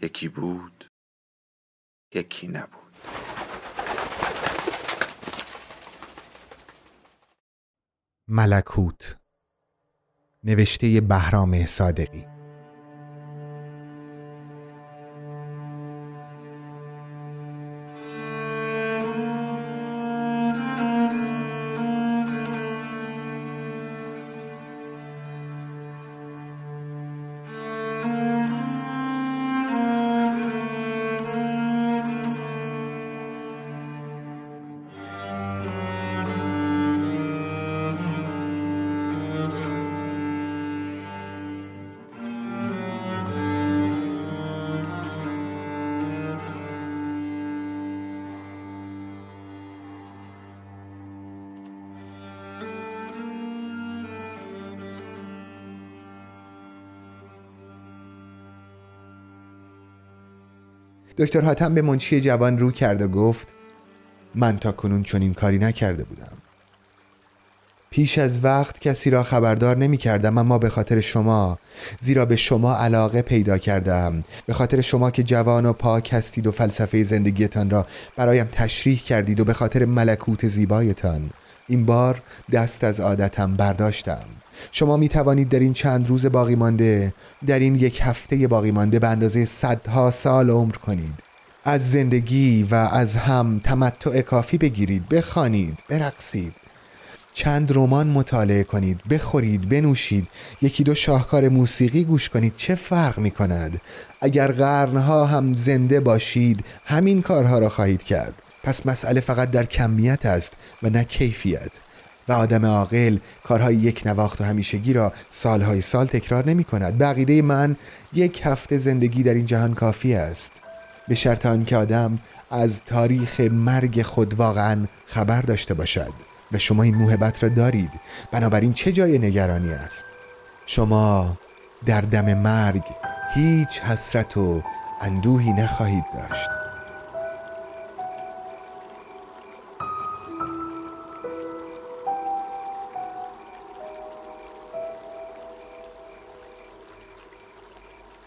یکی بود یکی نبود. ملکوت نوشته بهرام صادقی. دکتر حاتم به منشی جوان رو کرد و گفت من تا کنون چنین کاری نکرده بودم. پیش از وقت کسی را خبردار نمی کردم اما به خاطر شما زیرا به شما علاقه پیدا کردم. به خاطر شما که جوان و پاک هستید و فلسفه زندگیتان را برایم تشریح کردید و به خاطر ملکوت زیبایتان این بار دست از عادتم برداشتم. شما می توانید در این چند روز باقی مانده در این یک هفته باقی مانده به اندازه صدها سال عمر کنید. از زندگی و از هم تمتع کافی بگیرید بخوانید برقصید. چند رمان مطالعه کنید بخورید بنوشید. یکی دو شاهکار موسیقی گوش کنید چه فرق می کند اگر قرنها هم زنده باشید همین کارها را خواهید کرد. پس مسئله فقط در کمیت است و نه کیفیت. و آدم عاقل کارهای یک نواخت و همیشگی را سالهای سال تکرار نمی کند بقیده من یک هفته زندگی در این جهان کافی است. به شرط آنکه آدم از تاریخ مرگ خود واقعا خبر داشته باشد و شما این موهبت را دارید. بنابراین چه جای نگرانی است؟ شما در دم مرگ هیچ حسرت و اندوهی نخواهید داشت.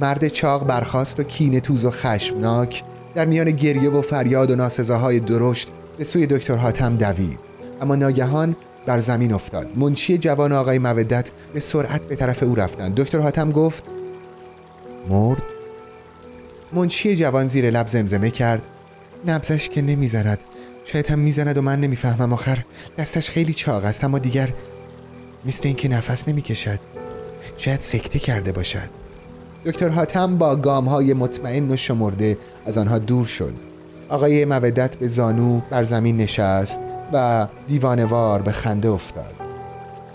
مرد چاق برخاست و کینه توز و خشمناک. در میان گریه و فریاد و ناسزاهای درشت به سوی دکتر حاتم دوید. اما ناگهان بر زمین افتاد. منشی جوان آقای مودت به سرعت به طرف او رفتند. دکتر حاتم گفت مرد؟ منشی جوان زیر لب زمزمه کرد. نبزش که نمی‌زند. شاید هم می‌زند و من نمی‌فهمم. آخر دستش خیلی چاق است اما دیگر مثل اینکه نفس نمی‌کشد. شاید سکته کرده باشد. دکتر حاتم با گام های مطمئن و شمرده از آنها دور شد. آقای مودت به زانو بر زمین نشست و دیوانوار به خنده افتاد.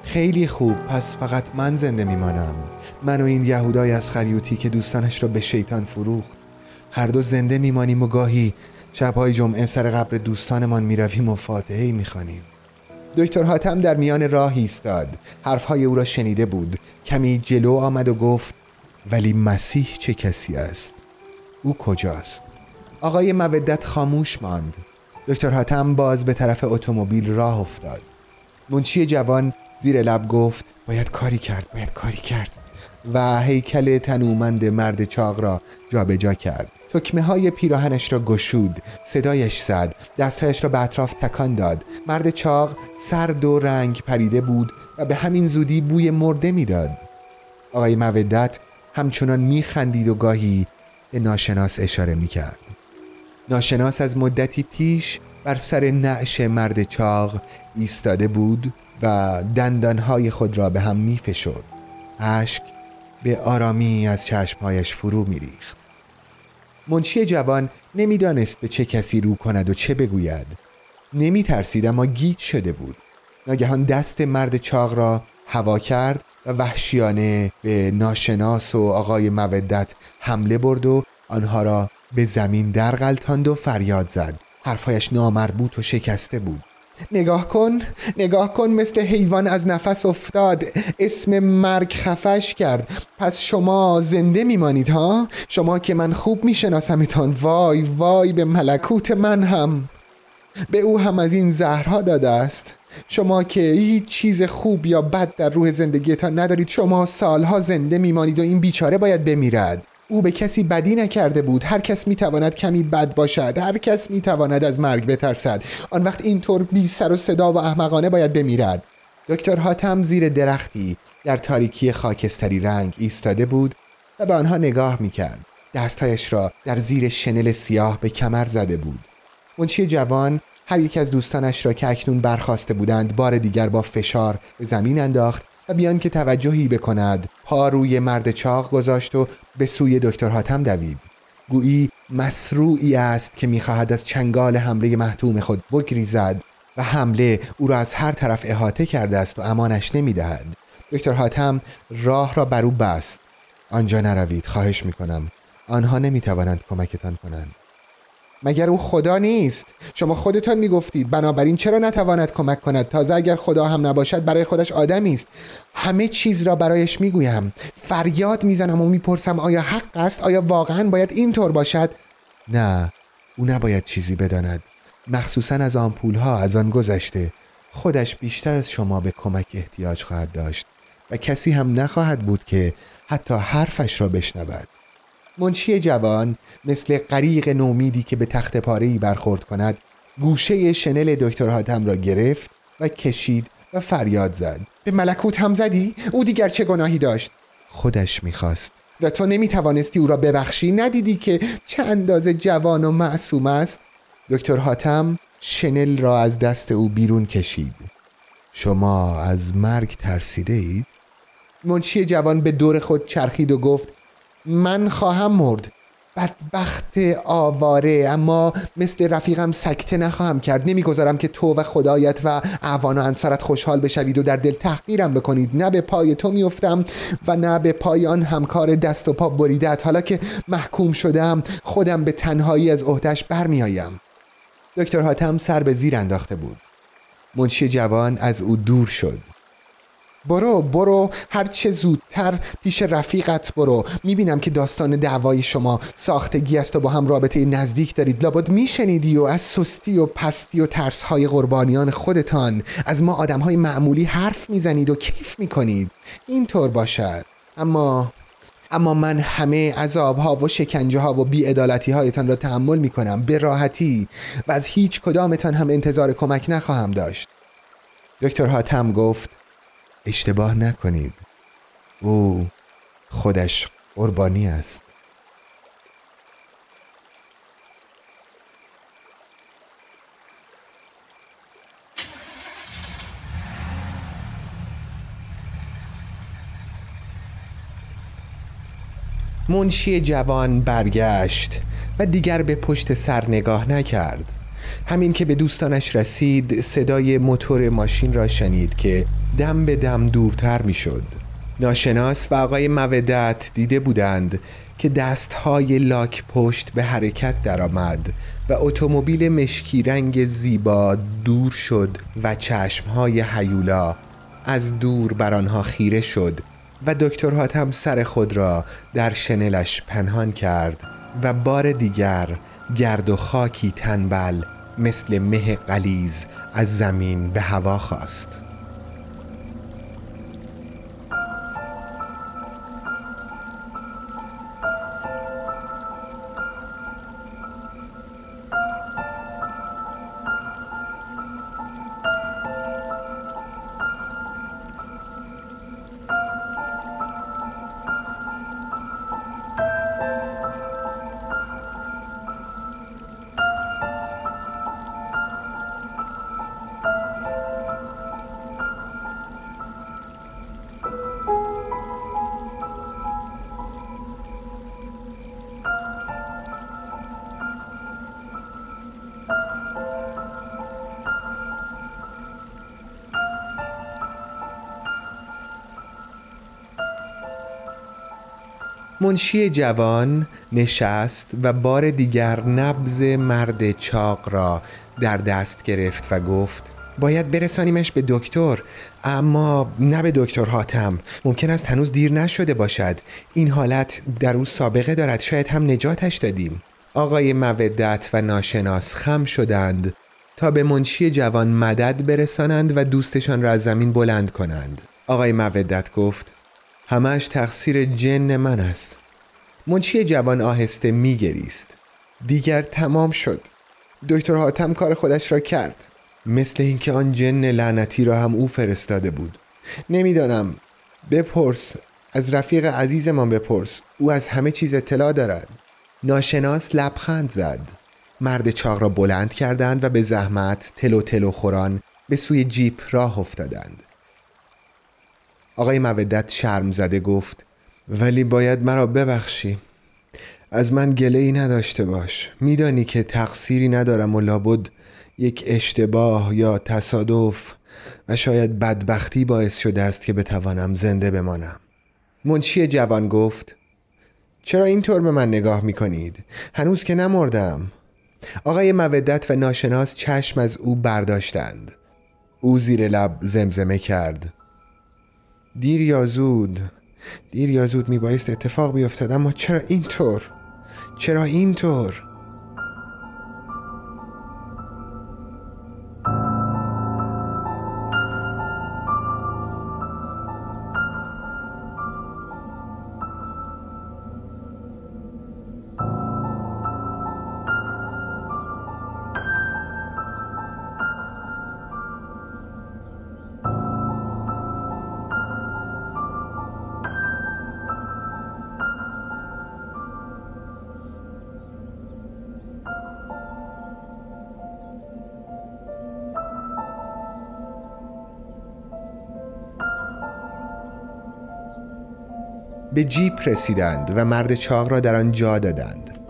خیلی خوب پس فقط من زنده میمانم. من و این یهودای از خریوتی که دوستانش را به شیطان فروخت. هر دو زنده میمانیم و گاهی شبهای جمعه سر قبر دوستانمان می‌رویم و فاتحه می‌خوانیم. دکتر حاتم در میان راه ایستاد. حرفهای او را شنیده بود. کمی جلو آمد و گفت ولی مسیح چه کسی است؟ او کجاست؟ آقای مودت خاموش ماند. دکتر حاتم باز به طرف اتومبیل راه افتاد. منشی جوان زیر لب گفت باید کاری کرد باید کاری کرد. و هیکل تنومند مرد چاق را جابجا جا کرد. تکمه های پیراهنش را گشود صدایش زد دستهایش را به اطراف تکان داد. مرد چاق سرد و رنگ پریده بود و به همین زودی بوی مرده می‌داد. آقای مودت همچنان میخندید و گاهی به ناشناس اشاره می‌کرد. ناشناس از مدتی پیش بر سر نعش مرد چاق ایستاده بود و دندانهای خود را به هم میفشد اشک به آرامی از چشمهایش فرو میریخت. منشی جوان نمی‌دانست به چه کسی رو کند و چه بگوید. نمی ترسید اما گیج شده بود. ناگهان دست مرد چاق را هوا کرد و وحشیانه به ناشناس و آقای مودت حمله برد و آنها را به زمین درغلتاند و فریاد زد. حرفهایش نامربوط و شکسته بود. نگاه کن نگاه کن مثل حیوان از نفس افتاد. اسم مرگ خفش کرد. پس شما زنده میمانید ها؟ شما که من خوب میشناسمتان. وای وای به ملکوت من هم. به او هم از این زهرها داده است. شما که هیچ چیز خوب یا بد در روح زندگیتان ندارید شما سالها زنده میمانید و این بیچاره باید بمیرد. او به کسی بدی نکرده بود. هر کس می‌تواند کمی بد باشد. هر کس می‌تواند از مرگ بترسد. آن وقت اینطور بی سر و صدا و احمقانه باید بمیرد. دکتر هاتم زیر درختی در تاریکی خاکستری رنگ ایستاده بود و به آنها نگاه می‌کرد. دستهایش را در زیر شنل سیاه به کمر زده بود. منشی جوان هر یک از دوستانش را که اکنون برخواسته بودند بار دیگر با فشار به زمین انداخت و بیان که توجهی بکند. پا روی مرد چاق گذاشت و به سوی دکتر حاتم دوید. گویی مسروعی است که می‌خواهد از چنگال حمله محتوم خود بگریزد و حمله او را از هر طرف احاطه کرده است و امانش نمی‌دهد. دکتر حاتم راه را بر او بست. آنجا نروید خواهش می‌کنم. آنها نمی‌توانند کمکتان کنند. مگر او خدا نیست؟ شما خودتان می‌گفتید بنابراین چرا نتواند کمک کند؟ تازه اگر خدا هم نباشد برای خودش آدمی است. همه چیز را برایش می‌گویم. فریاد می‌زنم و می‌پرسم آیا حق است؟ آیا واقعا باید اینطور باشد؟ نه او نباید چیزی بداند. مخصوصا از آمپول ها از آن گذشته. خودش بیشتر از شما به کمک احتیاج خواهد داشت. و کسی هم نخواهد بود که حتی حرفش را بشنود. منشی جوان مثل غریق نومیدی که به تخت پاره برخورد کند گوشه شنل دکتر حاتم را گرفت و کشید و فریاد زد به ملکوت هم زدی؟ او دیگر چه گناهی داشت؟ خودش می‌خواست و تو نمی‌توانستی او را ببخشی ندیدی که چه اندازه جوان و معصوم است دکتر حاتم شنل را از دست او بیرون کشید شما از مرگ ترسیده اید؟ منشی جوان به دور خود چرخید و گفت من خواهم مرد. بدبخت آواره اما مثل رفیقم سکته نخواهم کرد. نمی‌گذارم که تو و خدایت و اعوان و انصارت خوشحال بشوید و در دل تحقیرم بکنید. نه به پای تو میافتم و نه به پای آن همکار دست و پا بریدت. حالا که محکوم شدم خودم به تنهایی از عهدهش برمیآیم. دکتر حاتم سر به زیر انداخته بود. منشی جوان از او دور شد. برو برو. هر چه زودتر پیش رفیقت برو. می‌بینم که داستان دعوای شما ساختگی است و با هم رابطه نزدیک دارید. لابد میشنیدی و از سستی و پستی و ترسهای قربانیان خودتان. از ما آدمهای معمولی حرف می‌زنید و کیف می‌کنید. اینطور باشد. اما اما من همه عذابها و شکنجه ها و بیعدالتی هایتان را تحمل می کنم به راحتی. و از هیچ کدامتان هم انتظار کمک نخواهم داشت. دکتر هاتم گفت اشتباه نکنید. او خودش قربانی است. منشی جوان برگشت و دیگر به پشت سر نگاه نکرد. همین که به دوستانش رسید صدای موتور ماشین را شنید که دم به دم دورتر می شد ناشناس و آقای مودت دیده بودند که دستهای لاک پشت به حرکت درآمد و اتومبیل مشکی رنگ زیبا دور شد و چشمهای حیولا از دور بر آنها خیره شد و دکتر حاتم سر خود را در شنلش پنهان کرد و بار دیگر گرد و خاکی تنبل مثل مه قلیز از زمین به هوا خواست. منشی جوان نشست و بار دیگر نبز مرد چاق را در دست گرفت و گفت باید برسانیمش به دکتر اما نه به دکتر حاتم. ممکن است هنوز دیر نشده باشد. این حالت در او سابقه دارد. شاید هم نجاتش دادیم. آقای مودت و ناشناس خم شدند تا به منشی جوان مدد برسانند و دوستشان را از زمین بلند کنند. آقای مودت گفت همش تقصیر جن من است. منشی جوان آهسته میگریست. دیگر تمام شد. دکتر حاتم کار خودش را کرد. مثل اینکه آن جن لعنتی را هم او فرستاده بود. نمی‌دانم. بپرس. از رفیق عزیزمان بپرس. او از همه چیز اطلاع دارد. ناشناس لبخند زد. مرد چاق را بلند کردند و به زحمت تلو تلو خوران به سوی جیپ راه افتادند. آقای مودت شرم زده گفت ولی باید مرا ببخشی. از من گله ای نداشته باش. میدانی که تقصیری ندارم و لابد یک اشتباه یا تصادف و شاید بدبختی باعث شده است که بتوانم زنده بمانم. منشی جوان گفت چرا اینطور به من نگاه می کنید؟ هنوز که نمردم. آقای مودت و ناشناس چشم از او برداشتند. او زیر لب زمزمه کرد. دیر یا زود دیر یا زود می بایست اتفاق بیفتد اما چرا اینطور؟ چرا اینطور؟ به جیپ رسیدند و مرد چاق را در آن جا دادند.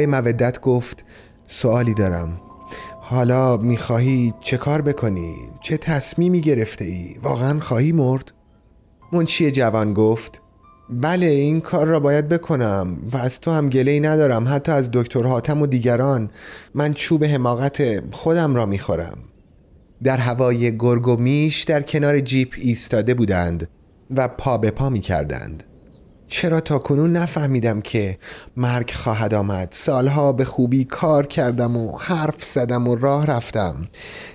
آقای مودت گفت سوالی دارم حالا می‌خواهی چه کار بکنی؟ چه تصمیمی گرفته ای؟ واقعا خواهی مرد؟ منشی جوان گفت بله این کار را باید بکنم و از تو هم گله ندارم حتی از دکتر حاتم و دیگران من چوب حماقت خودم را می‌خورم در هوای گرگ و میش در کنار جیپ ایستاده بودند و پا به پا می کردند چرا تا کنون نفهمیدم که مرگ خواهد آمد؟ سالها به خوبی کار کردم و حرف زدم و راه رفتم.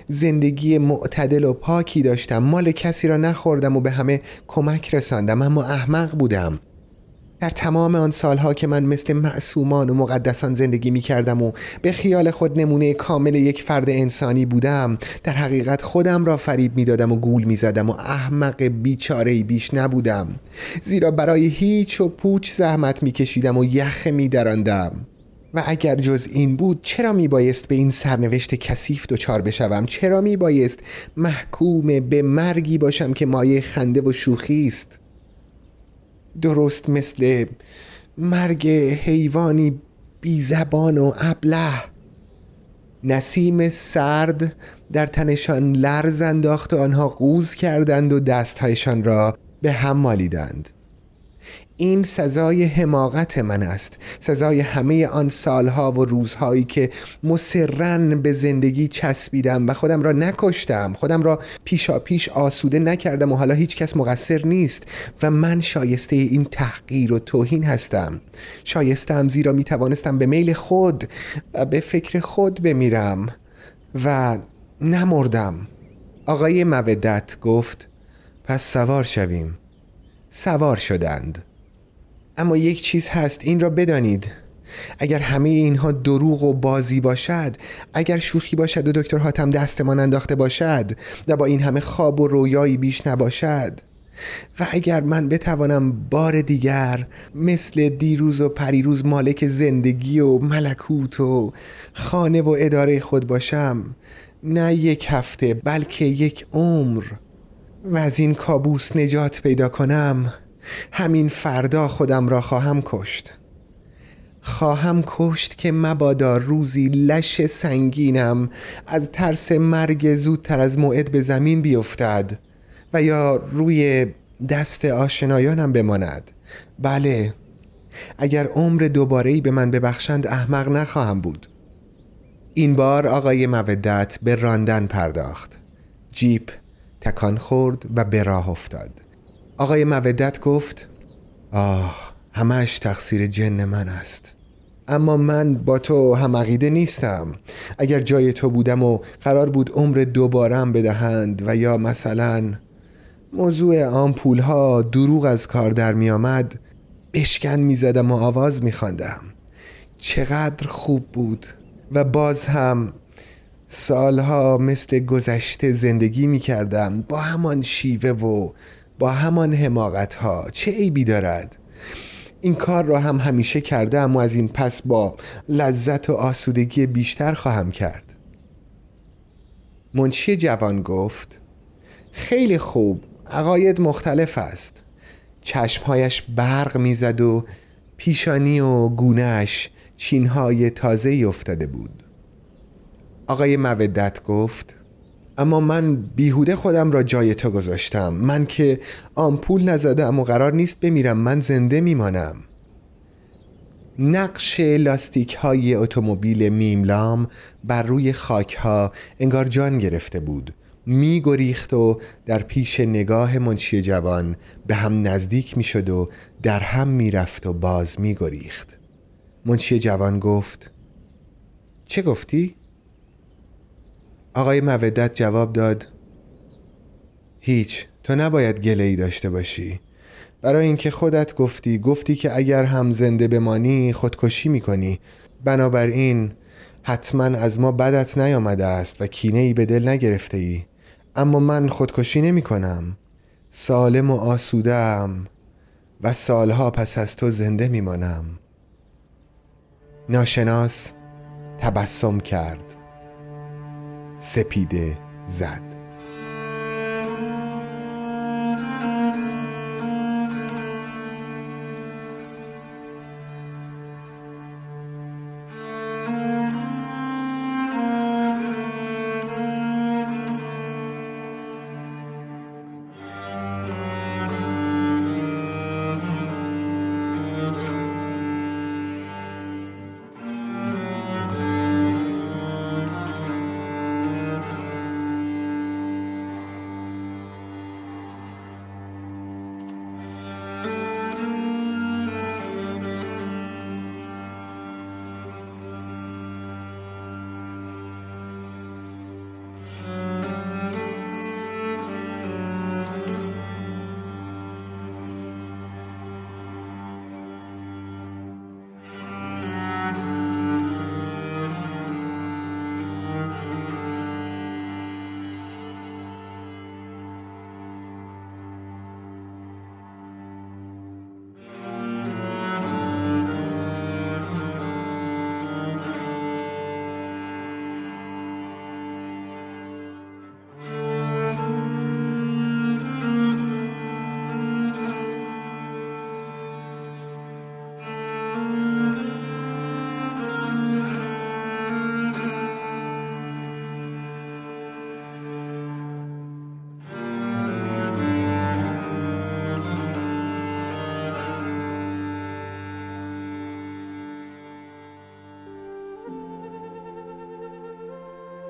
زندگی معتدل و پاکی داشتم. مال کسی را نخوردم و به همه کمک رساندم اما احمق بودم. در تمام آن سالها که من مثل معصومان و مقدسان زندگی می کردم و به خیال خود نمونه کامل یک فرد انسانی بودم در حقیقت خودم را فریب می دادم و گول می زدم و احمق بیچاره بیش نبودم. زیرا برای هیچ و پوچ زحمت می کشیدم و یخ می درندم. و اگر جز این بود چرا می بایست به این سرنوشت کثیف دچار بشوم؟ چرا می بایست محکوم به مرگی باشم که مایه خنده و شوخی است؟ درست مثل مرگ حیوانی بی زبان و ابله. نسیم سرد در تنشان لرز انداخت و آنها قوز کردند و دستهایشان را به هم مالیدند. این سزای حماقت من است. سزای همه آن سالها و روزهایی که مسررن به زندگی چسبیدم و خودم را نکشتم خودم را پیشا پیش آسوده نکردم و حالا هیچ کس مقصر نیست و من شایسته این تحقیر و توهین هستم. شایستم زیرا می توانستم به میل خود و به فکر خود بمیرم و نمردم. آقای مودت گفت پس سوار شویم. سوار شدند. اما یک چیز هست این را بدانید. اگر همه اینها دروغ و بازی باشد اگر شوخی باشد و دکتر حاتم دستمان انداخته باشد و با این همه خواب و رویایی بیش نباشد. و اگر من بتوانم بار دیگر مثل دیروز و پریروز مالک زندگی و ملکوت و خانه و اداره خود باشم نه یک هفته بلکه یک عمر و از این کابوس نجات پیدا کنم. همین فردا خودم را خواهم کشت. خواهم کشت که مبادا روزی لش سنگینم از ترس مرگ زودتر از موعد به زمین بیفتد و یا روی دست آشنایانم بماند. بله اگر عمر دوباره به من ببخشند احمق نخواهم بود. این بار آقای مودت به راندن پرداخت. جیپ تکان خورد و به راه افتاد. آقای مودت گفت آه همش تقصیر جن من است اما من با تو هم عقیده نیستم اگر جای تو بودم و قرار بود عمر دوبارم بدهند و یا مثلا موضوع آمپول ها دروغ از کار در می آمد بشکن می زدم و آواز می خواندم. چقدر خوب بود و باز هم سالها مثل گذشته زندگی می کردم با همان شیوه و با همان حماقت ها چه عیبی دارد؟ این کار را هم همیشه کردم و از این پس با لذت و آسودگی بیشتر خواهم کرد. منشی جوان گفت خیلی خوب عقاید مختلف است. چشمهایش برق می‌زد و پیشانی و گونهش چینهای تازه افتاده بود. آقای مودت گفت اما من بیهوده خودم را جای تو گذاشتم. من که آمپول نزدم و قرار نیست بمیرم. من زنده میمانم. نقش لاستیک های اتومبیل میملام بر روی خاک ها انگار جان گرفته بود. می گریخت و در پیش نگاه منشی جوان به هم نزدیک می شد و در هم می رفت و باز می گریخت منشی جوان گفت چه گفتی؟ آقای مودت جواب داد هیچ تو نباید گله ای داشته باشی. برای اینکه خودت گفتی گفتی که اگر هم زنده بمانی خودکشی می‌کنی. بنابراین حتما از ما بدت نیامده است و کینه ای به دل نگرفته ای اما من خودکشی نمی کنم سالم و آسوده و سالها پس از تو زنده میمانم. ناشناس تبسم کرد. سپیده زد.